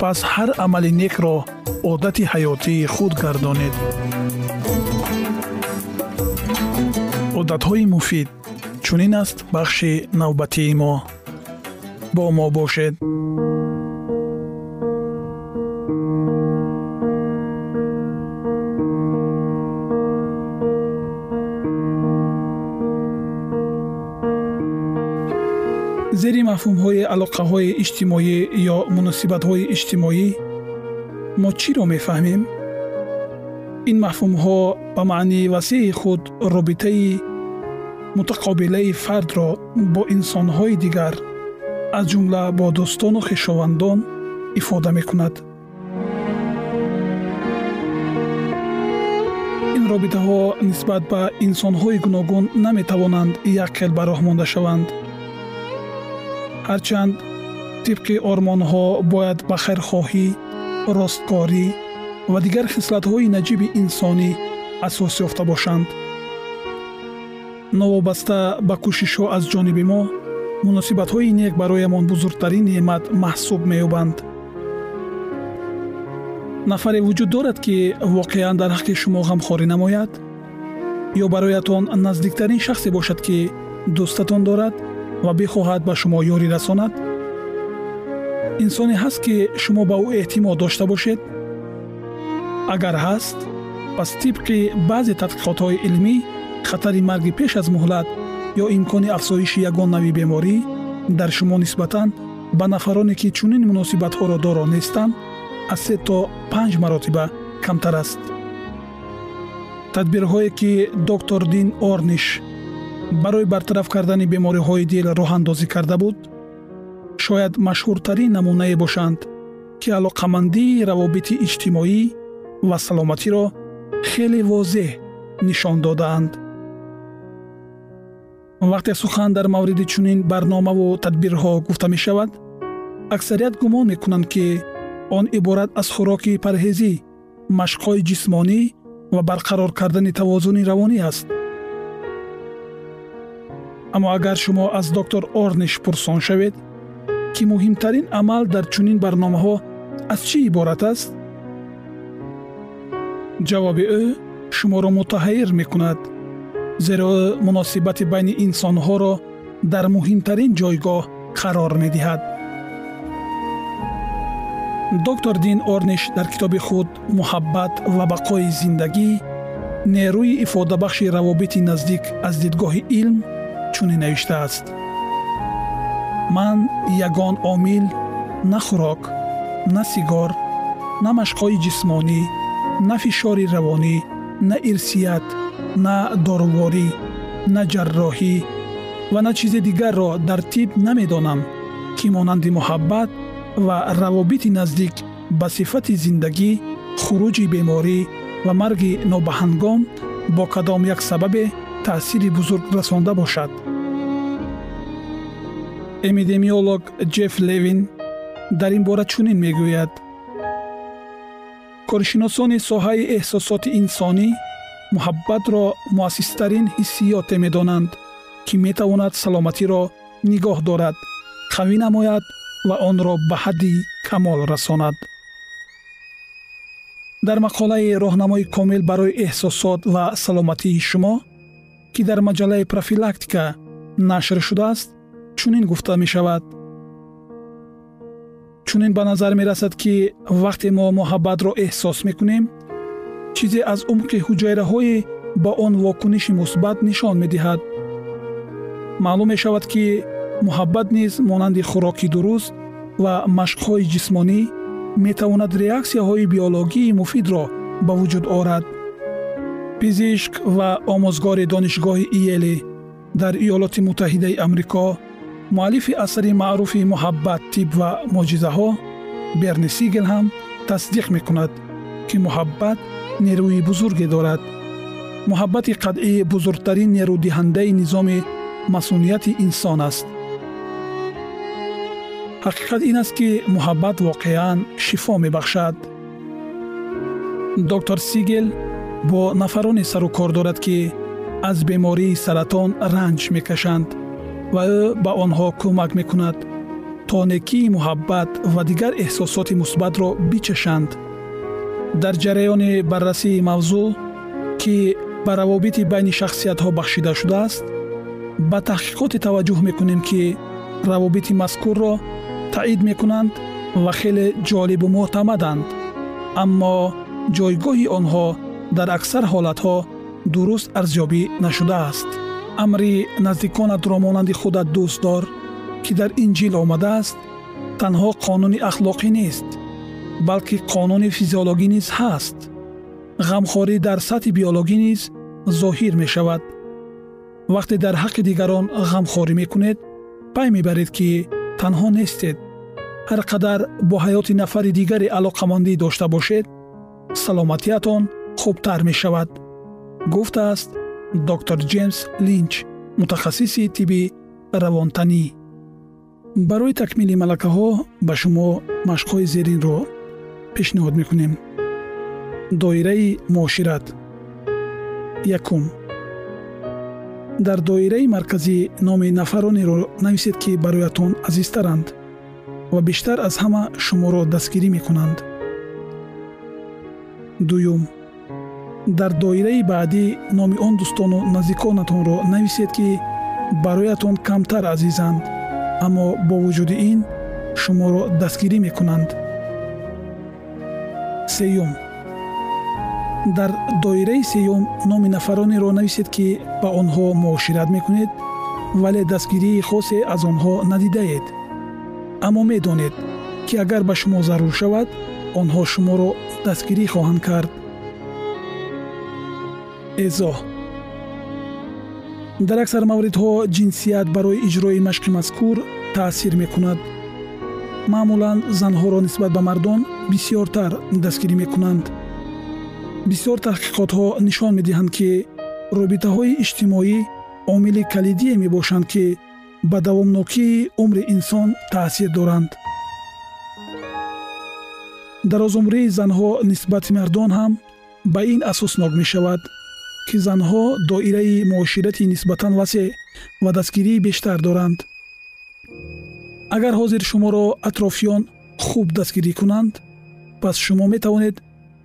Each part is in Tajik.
пас ҳар амали некро одати ҳаётии худ гардонед. Одатҳои муфид чунин аст бахши навбатии мо. Бо мо бошед зери мафҳумҳои алоқаҳои иҷтимоӣ ё муносибатҳои иҷтимоӣ мо чиро мефаҳмем ин мафҳумҳо ба маънии васеъи худ робитаи мутақобилаи фардро бо инсонҳои дигар аз ҷумла бо дӯстону хешовандон ифода мекунад ин робитаҳо нисбат ба инсонҳои гуногун наметавонанд якхел ба роҳ монда шаванд ҳарчанд тибқи ормонҳо бояд ба хайрхоҳӣ росткорӣ ва дигар хислатҳои наҷиби инсонӣ асос ёфта бошанд. Новобаста ба кӯшишҳо аз ҷониби мо муносибатҳои нек бароямон бузургтарин неъмат маҳсуб меёбанд. Нафаре вуҷуд дорад ки воқеан дар ҳаққи шумо ғамхорӣ намояд ё бароятон наздиктарин шахсе бошад ки дӯстатон дорад ва бихоҳад ба шумо ёрӣ расонад? Инсоне ҳаст ки шумо ба ӯ эътимод дошта бошед? Агар ҳаст пас тибқи баъзе тадқиқотҳои илмӣ хатари марги пеш аз муҳлат ё имкони афзоиши ягон нави беморӣ дар шумо нисбатан ба нафароне ки чунин муносибатҳоро доро нестанд аз се то панҷ маротиба камтар аст. Тадбирҳое ки доктор дин орниш барои бартараф кардани бемориҳои дил роҳандозӣ карда буд. Шояд машҳуртарин намунае бошанд ки алоқамандии равобити иҷтимоӣ ва саломатиро хеле возеҳ нишон додаанд. Вақте сухан дар мавриди чунин барномаву тадбирҳо гуфта мешавад аксарият гумон мекунанд ки он иборат аз хӯроки парҳезӣ машқҳои ҷисмонӣ ва барқарор кардани тавозуни равонӣ аст аммо агар шумо аз доктор орниш пурсон шавед ки муҳимтарин амал дар чунин барномаҳо аз чӣ иборат аст? Ҷавоби ӯ шуморо мутаҳайир мекунад зеро муносибати байни инсонҳоро дар муҳимтарин ҷойгоҳ қарор медиҳад. Доктор дин орниш дар китоби худ муҳаббат ва бақои зиндагӣ нерӯи ифодабахши равобити наздик аз дидгоҳи илм чунин навиштааст. Ман ягон омил на хӯрок на сигор на машқҳои ҷисмонӣ на фишори равонӣ на ирсият на доруворӣ на ҷарроҳӣ ва на чизе дигарро дар тиб намедонам ки монанди муҳаббат ва равобити наздик ба сифати зиндагӣ хуруҷи беморӣ ва марги нобаҳангом бо кадом як сабабе таъсири бузург расонда бошад эпидемиолог ҷефф левин дар ин бора чунин мегӯяд. Коршиносони соҳаи эҳсосоти инсонӣ муҳаббатро муассистарин ҳиссиёте медонанд ки метавонад саломатиро нигоҳ дорад қавӣ намояд ва онро ба ҳадди камол расонад. Дар мақолаи роҳнамои комил барои эҳсосот ва саломатии шумо ки дар маҷаллаи профилактика нашр шудааст чунин гуфта мешавад. Чунин ба назар мерасад ки вақте мо муҳаббатро эҳсос мекунем чизе аз умқи ҳуҷайраҳои ба он вокуниши мусбат нишон медиҳад. Маълум мешавад ки муҳаббат низ монанди хӯроки дуруст ва машқҳои ҷисмонӣ метавонад реаксияҳои биологии муфидро ба вуҷуд орад. Пизишк ва омӯзгори донишгоҳи иеле дар иёлоти муттаҳидаи амрико муаллифи асари маъруфи муҳаббат тиб ва мӯъҷизаҳо берни сигел ҳам тасдиқ мекунад ки муҳаббат нерӯи бузурге дорад. Муҳаббати қатъӣ бузургтарин нерӯдиҳандаи низоми масъунияти инсон аст. Ҳақиқат ин аст ки муҳаббат воқеан шифо мебахшад. Доктор сигел бо нафароне сару кор дорад ки аз бемории саратон ранҷ мекашанд ва ӯ ба онҳо кӯмак мекунад то некии муҳаббат ва дигар эҳсосоти мусбатро бичашанд. Дар ҷараёни баррасии мавзӯъ ки ба равобити байни шахсиятҳо бахшида шудааст ба таҳқиқоте таваҷҷӯҳ мекунем ки равобити мазкурро таъид мекунанд ва хеле ҷолибу мӯътамаданд аммо ҷойгоҳи онҳо дар аксар ҳолатҳо дуруст арзёбӣ нашудааст амри наздиконатро монанди худат дӯст дор ки дар инҷил омадааст танҳо қонуни ахлоқӣ нест балки қонуни физиологӣ низ ҳаст ғамхорӣ дар сатҳи биологӣ низ зоҳир мешавад вақте дар ҳаққи дигарон ғамхорӣ мекунед пай мебаред ки танҳо нестед ҳар қадар бо ҳаёти нафари дигаре алоқамандӣ дошта бошед саломатиятон хубтар мешавад гуфтааст доктор ҷеймс линч мутахассиси тиби равонтанӣ. Барои такмили малакаҳо ба шумо машқҳои зеринро пешниҳод мекунем. Доираи муошират. Якум. Дар доираи марказӣ номи нафаронеро нависед ки бароятон азизтаранд ва бештар аз ҳама шуморо дастгирӣ мекунанд. Дуюм дар доираи баъдӣ номи он дӯстону наздиконатонро нависед ки бароятон камтар азизанд аммо бо вуҷуди ин шуморо дастгирӣ мекунанд. Сеюм. Дар доираи сеюм номи нафаронеро нависед ки ба онҳо муошират мекунед вале дастгирии хосе аз онҳо надидаед аммо медонед ки агар ба шумо зарур шавад онҳо шуморо дастгирӣ хоҳанд кард эзоҳ дар аксар мавридҳо ҷинсият барои иҷрои машқи мазкур таъсир мекунад. Маъмулан занҳоро нисбат ба мардон бисьёртар дастгирӣ мекунанд. Бисьёр таҳқиқотҳо нишон медиҳанд ки робитаҳои иҷтимоӣ омили калидие мебошанд ки ба давомнокии умри инсон таъсир доранд. Дарозумрии занҳо нисбати мардон ҳам ба ин асоснок мешавад ки занҳо доираи муоширати нисбатан васеъ ва дастгирии бештар доранд. Агар ҳозир шуморо атрофиён хуб дастгирӣ кунанд пас шумо метавонед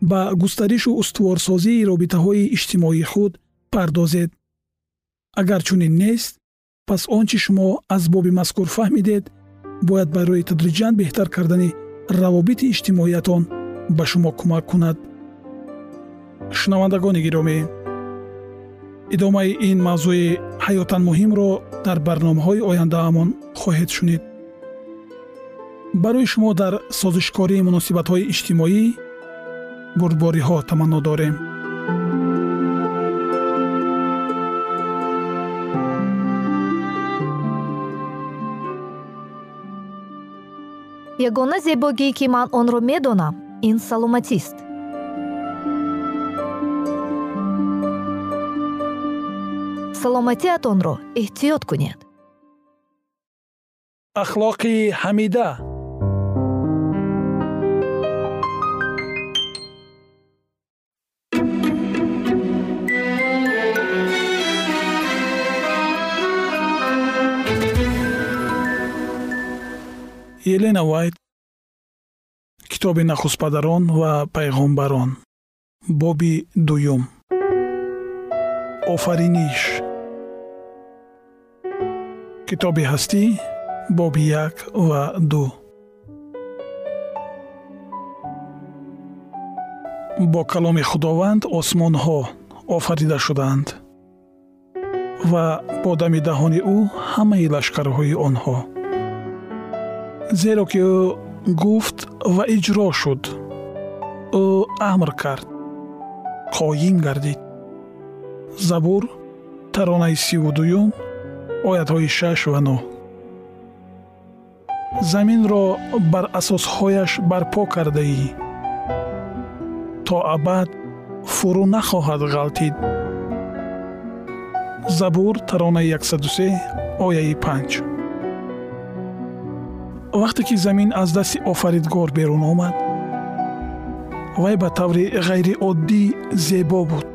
ба густаришу устуворсозии робитаҳои иҷтимоии худ пардозед. Агар чунин нест пас он чи шумо аз боби мазкур фаҳмидед бояд барои тадриҷан беҳтар кардани равобити иҷтимоиятон ба шумо кӯмак кунад. Шунавандагони гиромӣ идомаи ин мавзӯи ҳаётан муҳимро дар барномаҳои ояндаамон хоҳед шунид. Барои шумо дар созишкории муносибатҳои иҷтимоӣ бурдбориҳо таманно дорем. Ягона зебогие ки ман онро медонам ин саломатист саломатиатонро эҳтиёт кунед. Ахлоқи ҳамида. Елена вайт китоби нахустпадарон ва пайғомбарон боби дуюм. Офариниш китоби ҳастӣ боби як ва ду. Бо каломи худованд осмонҳо офарида шудаанд ва бо дами даҳони ӯ ҳамаи лашкарҳои онҳо. Зеро ки ӯ гуфт ва иҷро шуд ӯ амр кард қоим гардид. Забур таронаи сиву дуюм оятҳои шаш ва нӯ заминро бар асосҳояш барпо кардаӣ. То абад фурӯ нахоҳад ғалтид забур таронаи 103 ояи 5 вақте ки замин аз дасти офаридгор берун омад вай ба таври ғайриоддӣ зебо буд.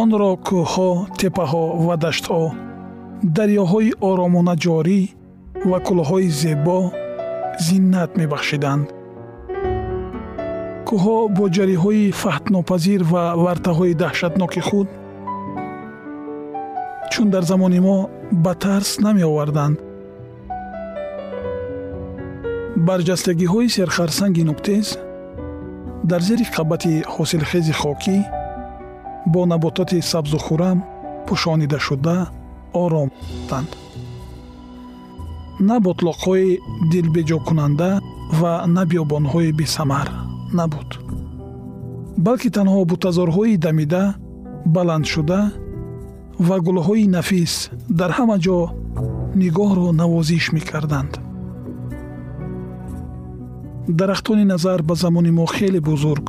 Онро кӯҳҳо теппаҳо ва даштҳо дарёҳои оромона ҷорӣ ва кӯлҳои зебо зиннат мебахшиданд. Кӯҳҳо бо ҷариҳои фаҳтнопазир ва вартаҳои таҳшатноки худ чун дар замони мо ба тарс намеоварданд. Барҷастагиҳои серхарсанги нуктез дар зери қабати ҳосилхези хокӣ бо набототи сабзу хӯрам пӯшонида шуда ором буданд на ботлоқҳои дилбеҷокунанда ва на биёбонҳои бесамар набуд. Балки танҳо бутазорҳои дамида баландшуда ва гулҳои нафис дар ҳама ҷо нигоҳро навозиш мекарданд. Дарахтони назар ба замони мо хеле бузург.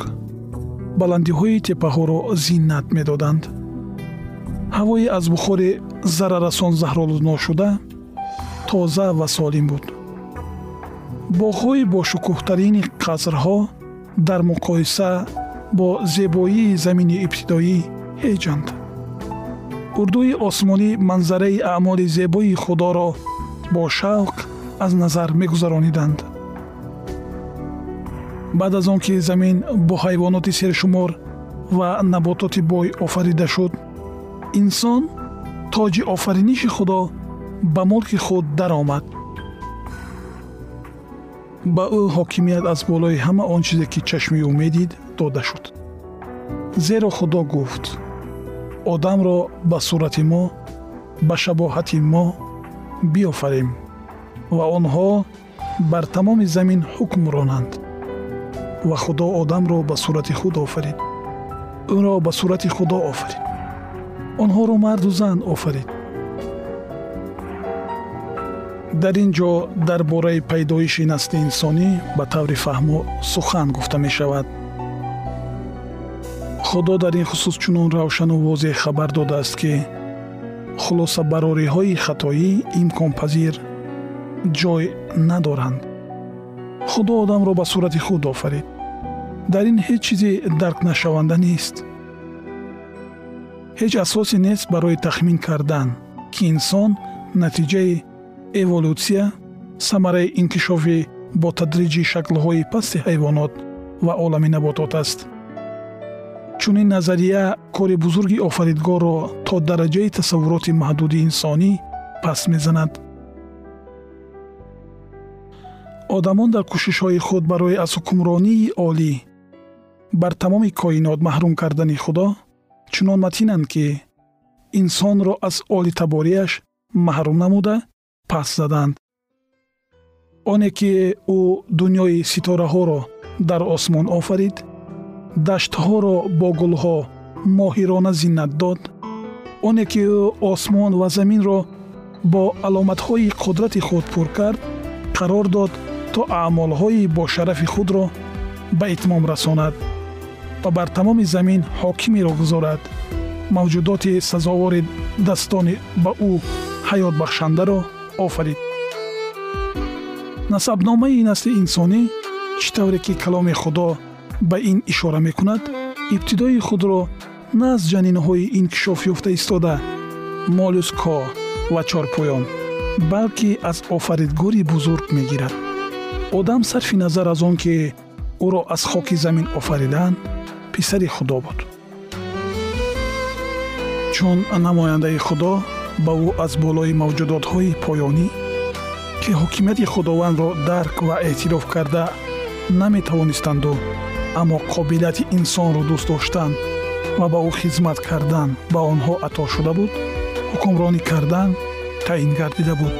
Баландиҳои теппаҳоро зиннат медоданд ҳавое аз бухори зарарасон заҳролудно шуда тоза ва солим буд. Боғҳои бошукӯҳтарини қасрҳо дар муқоиса бо зебоии замини ибтидоӣ ҳеҷанд. Урдуи осмонӣ манзараи аъмоли зебои худоро бо шавқ аз назар мегузарониданд. Баъд аз он ки замин бо ҳайвоноти сершумор ва набототи бой офарида шуд инсон тоҷи офариниши худо ба мулки худ даромад ба ӯ ҳокимият аз болои ҳама он чизе ки чашми ӯ медид дода шуд зеро худо гуфт одамро ба сурати мо ба шабоҳати мо биёфарем ва онҳо бар тамоми замин ҳукм ронанд ва худо одамро ба сурати худ офарид ӯро ба сурати худо офарид онҳоро марду зан офарид. Дар ин ҷо дар бораи пайдоиши насли инсонӣ ба таври фаҳмо сухан гуфта мешавад. Худо дар ин хусус чунон равшану возеҳ хабар додааст ки хулосабарориҳои хатоӣ имконпазир ҷой надоранд. Худо одамро ба сурати худ офарид. Дар ин ҳеҷ чизи даркнашаванда нест ҳеҷ асосе нест барои тахмин кардан ки инсон натиҷаи эволюсия самараи инкишофи бо тадриҷи шаклҳои пасти ҳайвонот ва олами наботот аст. Чунин назария кори бузурги офаридгорро то дараҷаи тасаввуроти маҳдуди инсонӣ паст мезанад. Одамон дар кӯшишҳои худ барои аз ҳукмронии олӣ бар тамоми коинот маҳрум кардани худо чунон матинанд ки инсонро аз олитабориаш маҳрум намуда паст заданд. Оне ки ӯ дуньёи ситораҳоро дар осмон офарид даштҳоро бо гулҳо моҳирона зиннат дод. Оне ки ӯ осмон ва заминро бо аломатҳои қудрати худ пур кард қарор дод то аъмолҳои бошарафи худро ба итмом расонад ва бар тамоми замин ҳокимеро гузорад. Мавҷудоти сазовори дастони ба ӯ ҳаётбахшандаро офарид. Насабномаи насли инсонӣ чӣ тавре ки каломи худо ба ин ишора мекунад ибтидои худро на аз ҷанинҳои инкишофёфта истода молюско ва чорпоён балки аз офаридгори бузург мегирад. Одам сарфи назар аз он ки ӯро аз хоки замин офариданд писари худо буд. Чун намояндаи худо ба ӯ аз болои мавҷудотҳои поёнӣ ки ҳокимияти худовандро дарк ва эътироф карда наметавонистанду аммо қобилияти инсонро дӯст доштан ва ба ӯ хизмат кардан ба онҳо ато шуда буд ҳукмронӣ кардан таъин гардида буд.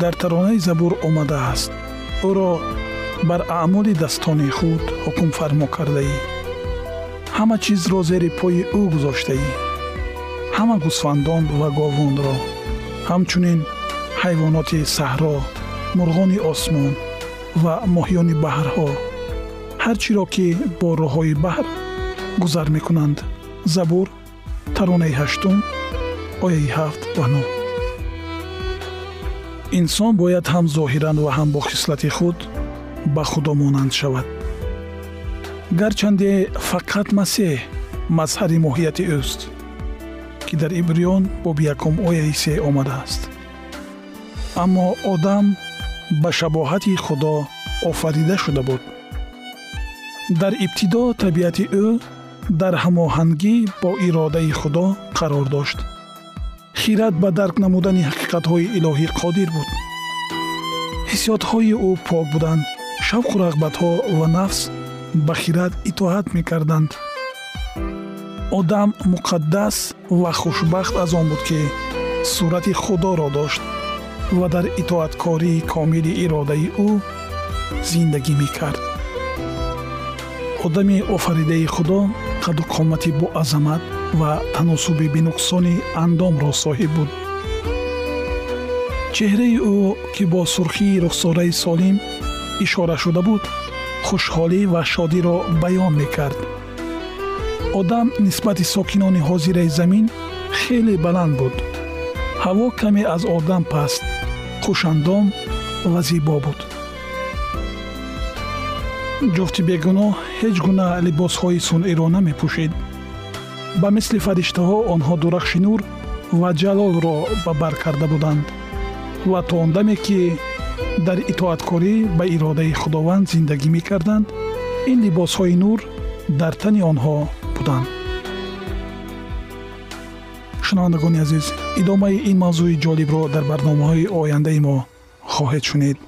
Дар таронаи забур омадааст. Ӯро бар аъмоли дастони худ ҳукм фармо кардаӣ. ҳама чизро зери пои ӯ гузоштаӣ. ҳама гусфандон ва говундро ҳамчунин ҳайвоноти саҳро мурғони осмон ва моҳиёни баҳрҳо. ҳар чиро ки бо роҳҳои баҳр гузар мекунанд. Забур таронаи ҳаштум ояи ҳафт ва нӯ инсон бояд ҳам зоҳиран ва ҳам бо хислати худ ба худо монанд шавад. Гарчанде фақат масеҳ мазҳари моҳияти ӯст ки дар ибриён боби якум ояи се омадааст. Аммо одам ба шабоҳати худо офарида шуда буд. Дар ибтидо табиати ӯ дар ҳамоҳангӣ бо иродаи худо қарор дошт. Хират ба дарк намудани ҳақиқатҳои илоҳӣ қодир буд. Ҳиссиётҳои ӯ пок буданд шавқу рағбатҳо ва нафс ба хират итоат мекарданд. Одам муқаддас ва хушбахт аз он буд ки сурати худоро дошт ва дар итоаткории комили иродаи ӯ зиндагӣ мекард. Одами офаридаи худо қаду қомати боазамат ва таносуби бенуқсони андомро соҳиб буд. Чеҳраи ӯ ки бо сурхии рухсораи солим ишора шуда буд хушҳолӣ ва шодиро баён мекард. Одам нисбати сокинони ҳозираи замин хеле баланд буд. Ҳаво каме аз одам паст хушандом ва зебо буд. Ҷуфти бегуноҳ ҳеҷ гуна либосҳои сунъиро намепӯшед. Ба мисли фариштаҳо онҳо дурахши нур ва ҷалолро ба бар карда буданд ва то он даме ки дар итоаткорӣ ба иродаи худованд зиндагӣ мекарданд. Ин либосҳои нур дар тани онҳо буданд. Шунавандагони азиз идомаи ин мавзӯи ҷолибро дар барномаҳои ояндаи мо хоҳед шунид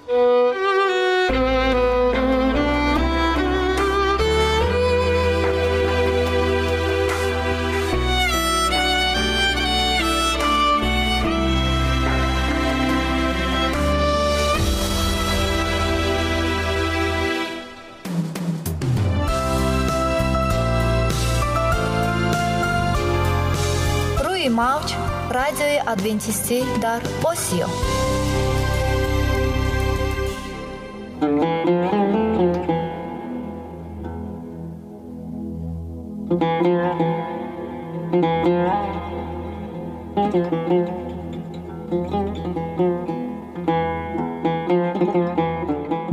радиои адвентистӣ дар осиё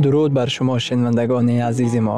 дуруд бар шумо шинавандагони азизи мо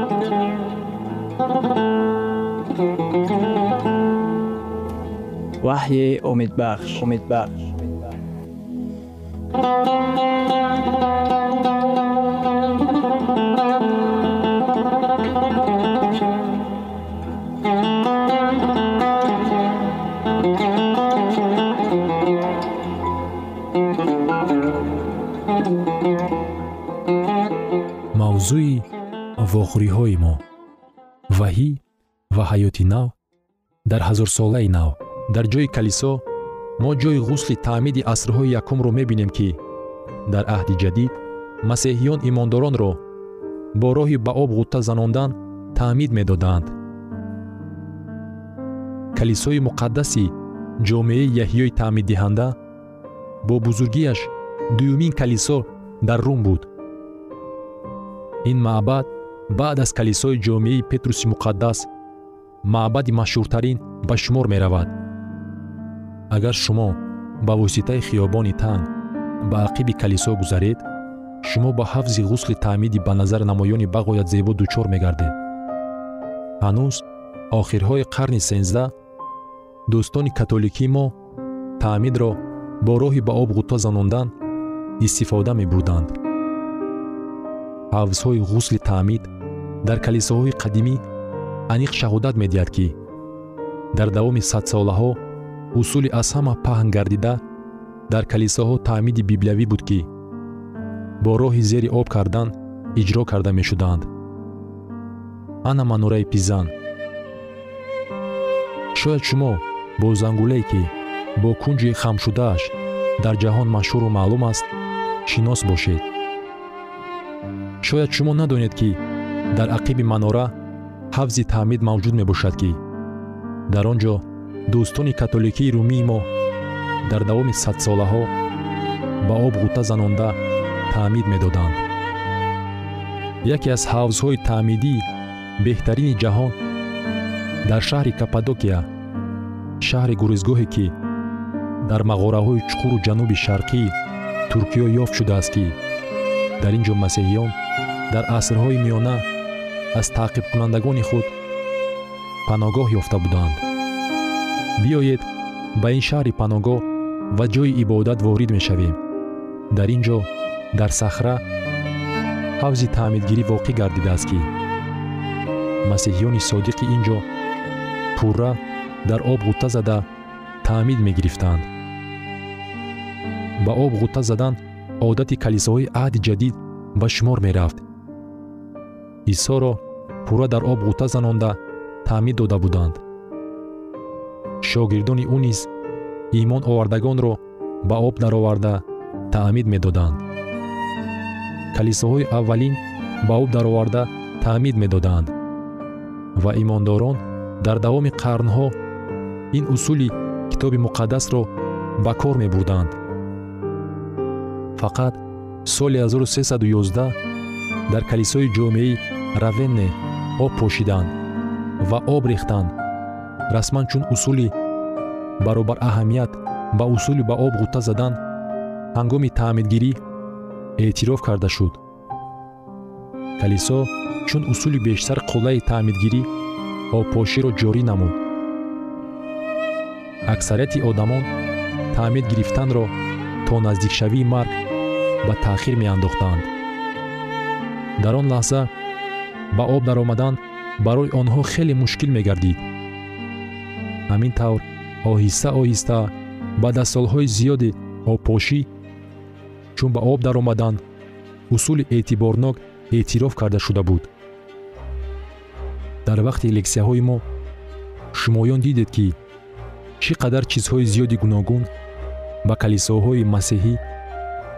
ва таъин кардааст ваҳйи умедбахш умедбахш мавзӯи вохӯриҳои мо ваҳӣ ва ҳаёти нав дар ҳазорсолаи нав. Дар ҷойи калисо мо ҷойи ғусли таъмиди асрҳои якумро мебинем ки дар аҳди ҷадид масеҳиён имондоронро бо роҳи ба об ғутта занондан таъмид медоданд. Калисои муқаддаси ҷомеаи яҳиёи таъмиддиҳанда бо бузургиаш дуюмин калисо дар рум буд. Ин маъбад баъд аз калисои ҷомеаи петруси муқаддас маъбади машҳуртарин ба шумор меравад. Агар шумо ба воситаи хиёбони танг ба ақиби калисо гузаред шумо ба ҳафзи ғусли таъмиди ба назар намоёни бағоят зебо дучор мегардед. Ҳанӯз охирҳои қарни сенздаҳ дӯстони католикии мо таъмидро бо роҳи ба об ғутта занондан истифода мебурданд ҳавзҳои ғусли таъмид дар калисоҳои қадимӣ аниқ шаҳодат медиҳад ки дар давоми садсолаҳо усули аз ҳама паҳн гардида дар калисоҳо таъмиди библиявӣ буд ки бо роҳи зери об кардан иҷро карда мешуданд. Ана манораи пизан. Шояд шумо бо зангулае ки бо кунҷи хамшудааш дар ҷаҳон машҳуру маълум аст шинос бошед. Шояд шумо надонед ки дар ақиби манора ҳафзи таъмид мавҷуд мебошад ки дар он ҷо дӯстони католикии румии мо дар давоми садсолаҳо ба об ғутта занонда таъмид медоданд. Яке аз ҳавзҳои таъмидии беҳтарини ҷаҳон дар шаҳри каппадокия шаҳри гурезгоҳе ки дар мағораҳои чуқуру ҷануби шарқии туркиё ёфт шудааст ки дар ин ҷо масеҳиён дар асрҳои миёна аз таъқибкунандагони худ паноҳгоҳ ёфта буданд. Биёед ба ин шаҳри паноҳгоҳ ва ҷойи ибодат ворид мешавем. Дар ин ҷо дар сахра ҳавзи таъмидгирӣ воқеъ гардидааст ки масеҳиёни содиқи ин ҷо пурра дар об ғутта зада таъмид мегирифтанд ба об ғутта задан одати калисоҳои аҳди ҷадид ба шумор мерафт исоро пурра дар об ғутта занонда таъмид дода буданд. Шогирдони ӯ низ имон овардагонро ба об дароварда таъмид медоданд. Калисоҳои аввалин ба об дароварда таъмид медоданд ва имондорон дар давоми қарнҳо ин усули китоби муқаддасро ба кор мебурданд. Фақат соли 1311 дар калисои ҷомеаи равенне об пошиданд ва об рехтанд. Расман чун усули баробар аҳамият ба усули ба об ғутта задан ҳангоми таъмидгирӣ эътироф карда шуд. Калисо чун усули бештар қуллаи таъмидгирӣ обпоширо ҷорӣ намуд. Аксарияти одамон таъмид гирифтанро то наздикшавии марг ба таъхир меандохтанд дар он лаҳза ба об даромадан барои онҳо хеле мушкил мегардид. Ҳамин тавр оҳиста оҳиста баъд аз солҳои зиёди обпошӣ чун ба об даромадан усули эътиборнок эътироф карда шуда буд. Дар вақти лексияҳои мо шумоён дидед ки чӣ қадар чизҳои зиёди гуногун ба калисоҳои масеҳӣ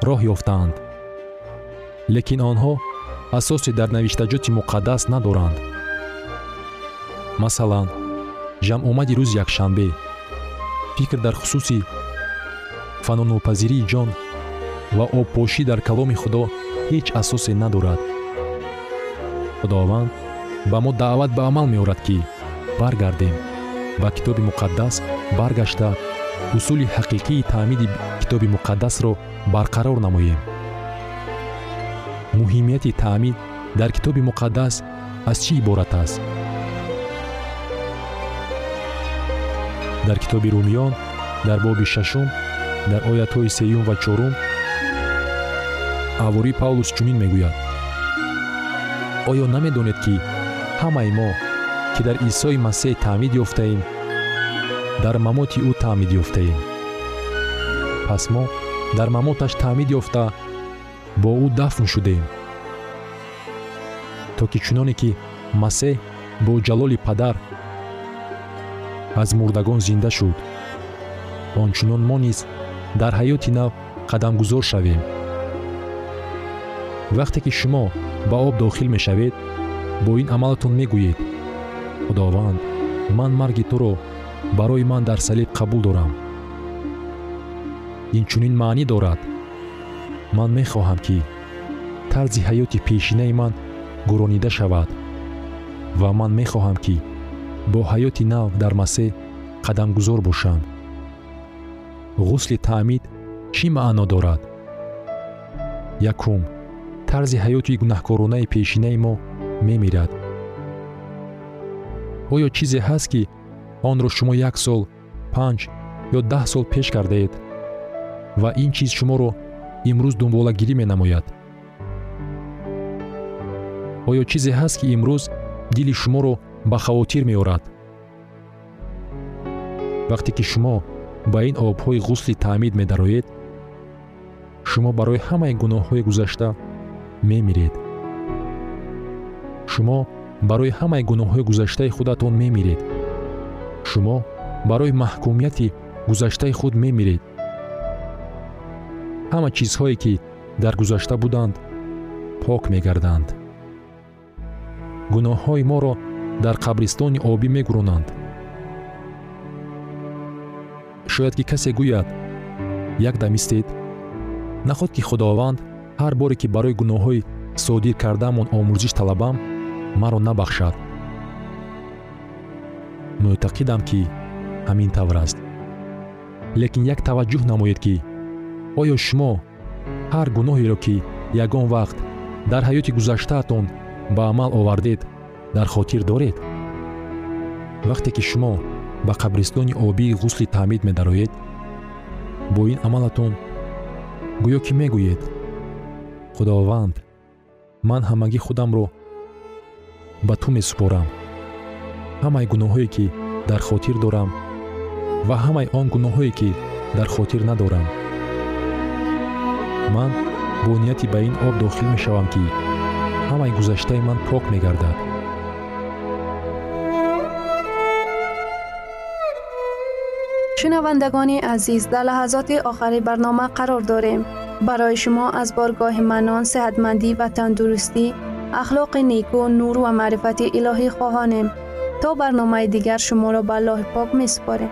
роҳ ёфтаанд. Лекин онҳо асосе дар навиштаҷоти муқаддас надоранд. Масалан ҷамъомади рӯзи якшанбе. Фикр дар хусуси фанонопазирии ҷон ва обпошӣ дар каломи худо ҳеҷ асосе надорад. Худованд ба мо даъват ба амал меорад ки баргардем ба китоби муқаддас баргашта усули ҳақиқии таъмиди китоби муқаддасро барқарор намоем муҳимияти таъмид дар китоби муқаддас аз чӣ иборат аст? Дар китоби румиён дар боби шашум дар оятҳои сеюм ва чорум авори павлус чунин мегӯяд. Оё намедонед ки ҳамаи мо ки дар исои масеҳ таъмид ёфтаем дар мамоти ӯ таъмид ёфтаем. Пас мо дар мамоташ таъмид ёфта бо ӯ дафн шудем. То ки чуноне ки масеҳ бо ҷалоли падар аз мурдагон зинда шуд ончунон мо низ дар ҳаёти нав қадамгузор шавем. Вақте ки шумо ба об дохил мешавед бо ин амалатон мегӯед худованд ман марги туро барои ман дар салиб қабул дорам. Инчунин маънӣ дорад ман мехоҳам ки тарзи ҳаёти пешинаи ман гуронида шавад. Ва ман мехоҳам ки бо ҳаёти нав дар масеҳ қадамгузор бошам. Ғусли таъмид чӣ маъно дорад? Якум тарзи ҳаёти гунаҳкоронаи пешинаи мо мемирад. Оё чизе ҳаст ки онро шумо як сол панҷ ё даҳ сол пеш кардаед ва ин чиз шуморо имрӯз дунболагирӣ менамояд. Оё чизе ҳаст ки имрӯз дили шуморо ба хавотир меорад? Вақте ки шумо ба ин обҳои ғусли таъмид медароед шумо барои ҳамаи гуноҳҳои гузашта мемиред. Шумо барои ҳамаи гуноҳҳои гузаштаи худатон мемиред. Шумо барои маҳкумияти гузаштаи худ мемиред ҳама чизҳое ки дар гузашта буданд пок мегарданд. Гуноҳҳои моро дар қабристони обӣ мегуронанд. Шояд ки касе гӯяд якдам истед наход ки худованд ҳар боре ки барои гуноҳҳои содир кардаамон омӯзиш талабам маро набахшад. Мӯътақидам ки ҳамин тавр аст. Лекин як таваҷҷӯҳ намоед ки оё шумо ҳар гуноҳеро ки ягон вақт дар ҳаёти гузаштаатон ба амал овардед дар хотир доред? Вақте ки шумо ба қабристони обии ғусли таъмид медароед бо ин амалатон гӯё ки мегӯед? Худованд ман ҳамагӣ худамро ба ту месупорам. Ҳамаи гуноҳҳое ки дар хотир дорам ва ҳамаи он гуноҳҳое ки дар хотир надорам ман бо нияти ба ин об дохил мешавам ки ҳамаи гузаштаи ман пок мегардад шунавандагони азиз дар лаҳазоти охари барнома қарор дорем барои шумо аз боргоҳи манон сеҳатмандӣ ва тандурустӣ ахлоқи неку нур ва маърифати илоҳӣ хоҳонем то барномаи дигар шуморо ба аллоҳи пок месупорем